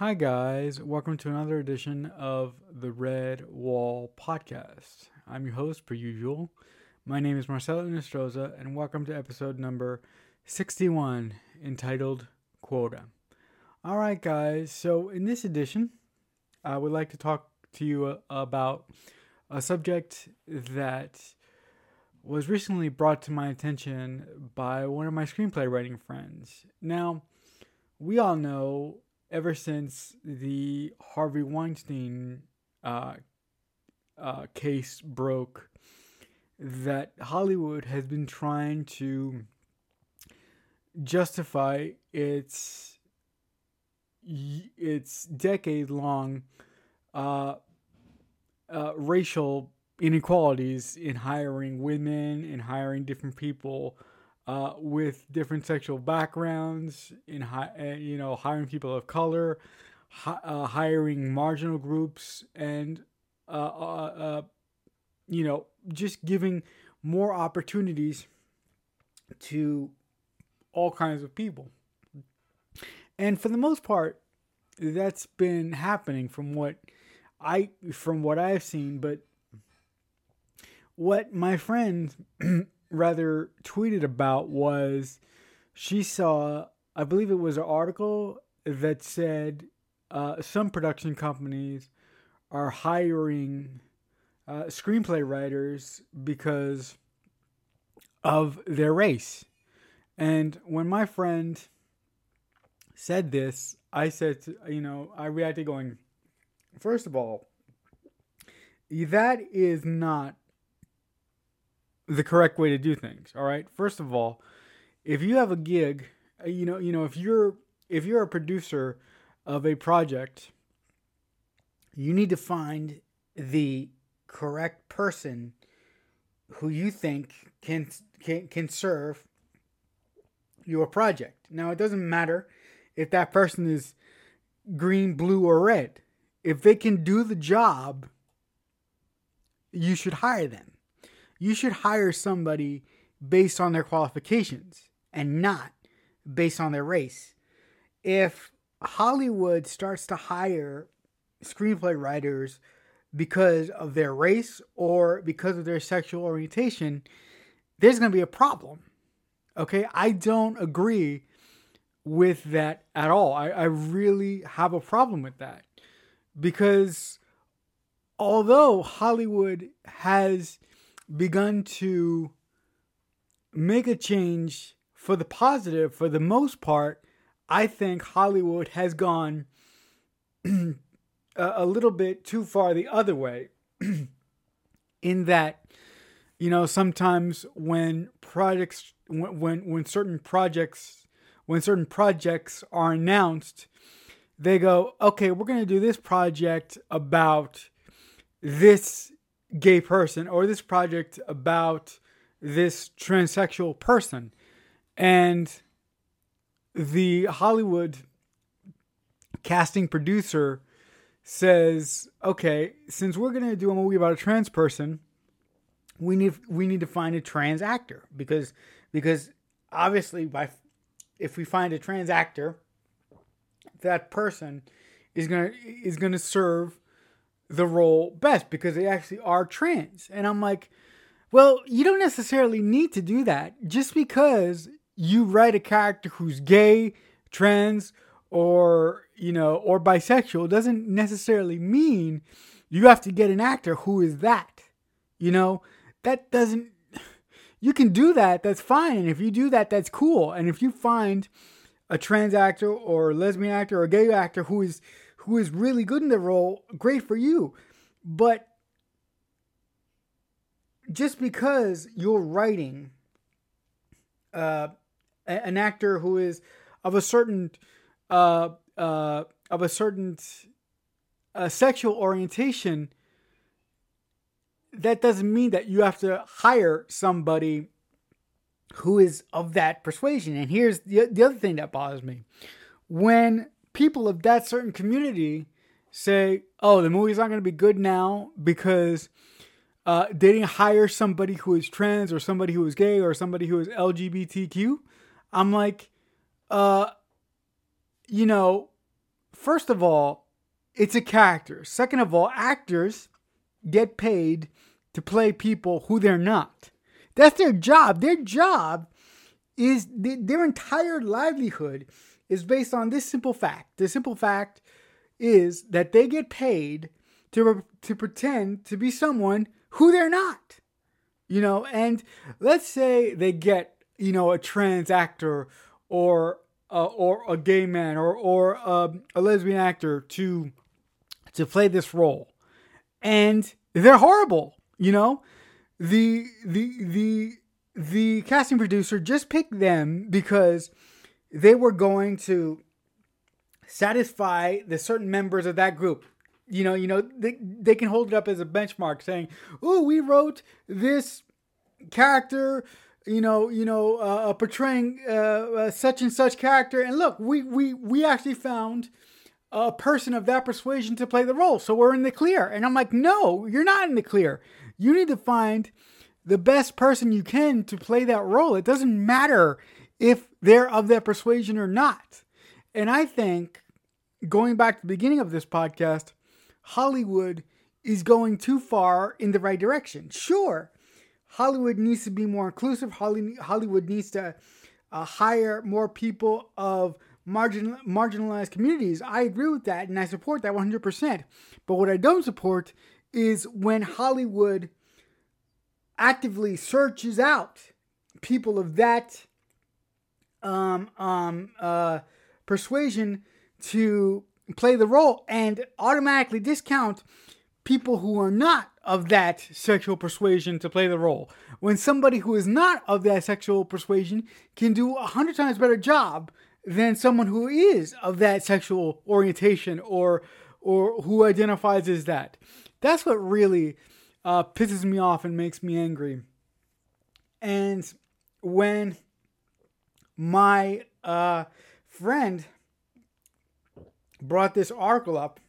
Hi, guys. Welcome to another edition of the Redwall Podcast. I'm your host, per usual. My name is Marcelo Nostroza, and welcome to episode number 61 entitled Quota. All right, guys. So, in this edition, I would like to talk to you uh, about a subject that was recently brought to my attention by one of my screenplay writing friends. Now, we all know ever since the Harvey Weinstein uh, uh, case broke that Hollywood has been trying to justify its its decade long uh, uh, racial inequalities in hiring women and hiring different people uh, with different sexual backgrounds, in hi- uh, you know hiring people of color, hi- uh, hiring marginal groups, and uh, uh, you know just giving more opportunities to all kinds of people. And for the most part, that's been happening from what I from what I've seen, but what my friend rather tweeted about was she saw, I believe it was an article that said uh, some production companies are hiring uh, screenplay writers because of their race. And when my friend said this, I said, you know, I reacted going, first of all, that is not the correct way to do things. All right. First of all, if you have a gig, uh, you know, you know, if you're if you're a producer of a project, you need to find the correct person who you think can can can serve your project. Now, it doesn't matter if that person is green, blue, or red. If they can do the job, you should hire them you should hire somebody based on their qualifications and not based on their race. If Hollywood starts to hire screenplay writers because of their race or because of their sexual orientation, there's going to be a problem. Okay, I don't agree with that at all. I, I really have a problem with that because although Hollywood has begun to make a change for the positive for the most part, I think Hollywood has gone a, little bit too far the other way. in that, you know, sometimes when projects, when, when, when certain projects, when certain projects are announced, they go, okay, we're going to do this project about this gay person or this project about this transsexual person. And the Hollywood casting producer says, "Okay, since we're going to do a movie about a trans person, we need we need to find a trans actor because because obviously by if we find a trans actor, that person is going to is going to serve the role best because they actually are trans. And I'm like, well, you don't necessarily need to do that. Just because you write a character who's gay, trans, or, you know, or bisexual doesn't necessarily mean you have to get an actor who is that. You know, that doesn't you can do that, that's fine. And if you do that, that's cool. And if you find a trans actor or lesbian actor or gay actor who is who is really good in the role, great for you. But just because you're writing uh, an actor who is of a certain uh, uh, of a certain uh, sexual orientation, that doesn't mean that you have to hire somebody who is of that persuasion. And here's the, the other thing that bothers me. When people of that certain community say, "Oh, the movie's not going to be good now because uh, they didn't hire somebody who is trans or somebody who is gay or somebody who is LGBTQ." I'm like, uh, you know, first of all, it's a character. Second of all, actors get paid to play people who they're not. That's their job. Their job is their entire livelihood is based on this simple fact. The simple fact is that they get paid to to pretend to be someone who they're not. You know, and let's say they get, you know, a trans actor or uh, or a gay man or or uh, a lesbian actor to to play this role, and they're horrible. You know, the the the the casting producer just picked them because they were going to satisfy the certain members of that group. You know, you know, they, they can hold it up as a benchmark saying, "Oh, we wrote this character, you know, you know, uh, portraying uh, uh, such and such character, and look, we we we actually found a person of that persuasion to play the role, so we're in the clear." And I'm like, "No, you're not in the clear. You need to find the best person you can to play that role. It doesn't matter if they're of that persuasion or not." And I think going back to the beginning of this podcast, Hollywood is going too far in the right direction. Sure, Hollywood needs to be more inclusive. Hollywood needs to uh, hire more people of margin, marginalized communities. I agree with that and I support that 100%. But what I don't support is when Hollywood actively searches out people of that um, um, uh, persuasion to play the role and automatically discount people who are not of that sexual persuasion to play the role. When somebody who is not of that sexual persuasion can do a hundred times better job than someone who is of that sexual orientation or or who identifies as that. That's what really uh, pisses me off and makes me angry. And when my uh, friend brought this article up,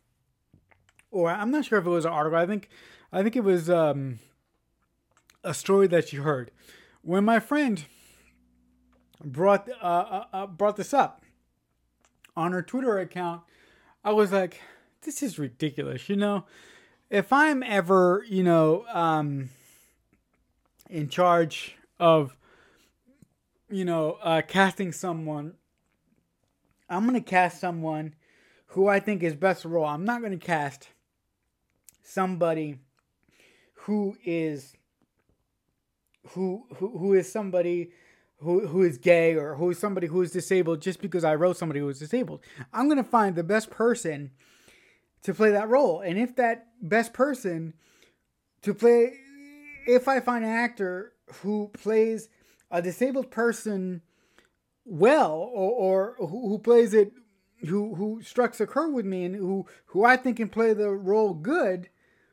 or I'm not sure if it was an article. I think, I think it was um, a story that she heard when my friend brought uh, uh, uh, brought this up on her Twitter account. I was like, this is ridiculous. You know, if I'm ever, you know, um, in charge of, you know, uh, casting someone, I'm gonna cast someone who I think is best role. I'm not to cast somebody who is who who who is somebody who who is gay or who is somebody who is disabled just because I wrote somebody who is disabled. I'm to find the best person to play that role. And if that best person to play if I find an actor who plays a disabled person well or, or who, who plays it who who strikes a chord with me and who who I think can play the role good,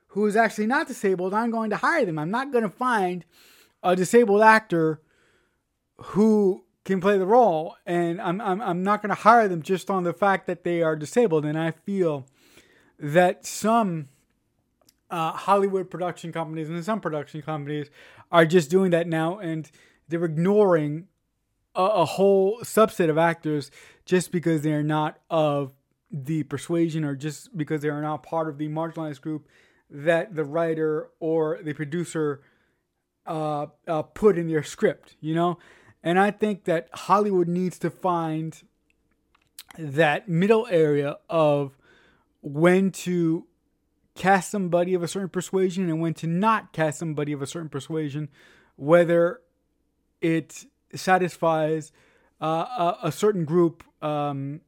who is actually not disabled, I'm going to hire them. I'm not going to find a disabled actor who can play the role, and I'm I'm I'm not going to hire them just on the fact that they are disabled. And I feel that some uh, Hollywood production companies and some production companies are just doing that now, and they're ignoring a, a whole subset of actors just because they're not of the persuasion or just because they are not part of the marginalized group that the writer or the producer uh, uh, put in their script, you know? And I think that Hollywood needs to find that middle area of when to cast somebody of a certain persuasion and when to not cast somebody of a certain persuasion, whether it satisfies uh, a, a, certain group. Um,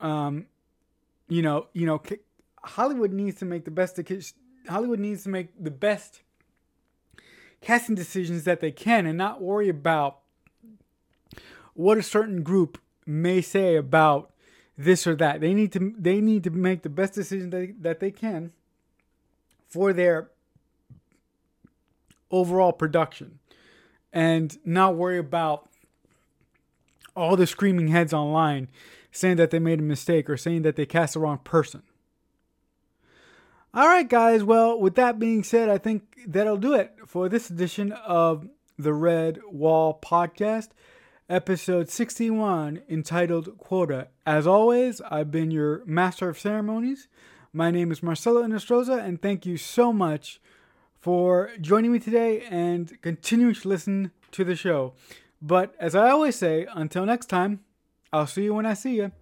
um, you know, you know, Hollywood needs to make the best. Hollywood needs to make the best casting decisions that they can, and not worry about what a certain group may say about this or that. They need to they need to make the best decision that, that they can for their overall production and not worry about all the screaming heads online saying that they made a mistake or saying that they cast the wrong person. All right, guys. Well, with that being said, I think that'll do it for this edition of the Red Wall Podcast. episode 61, entitled Quota. As always, I've been your master of ceremonies. My name is Marcelo Nostroza, and thank you so much for joining me today and continuing to listen to the show. But as I always say, until next time, I'll see you when I see you.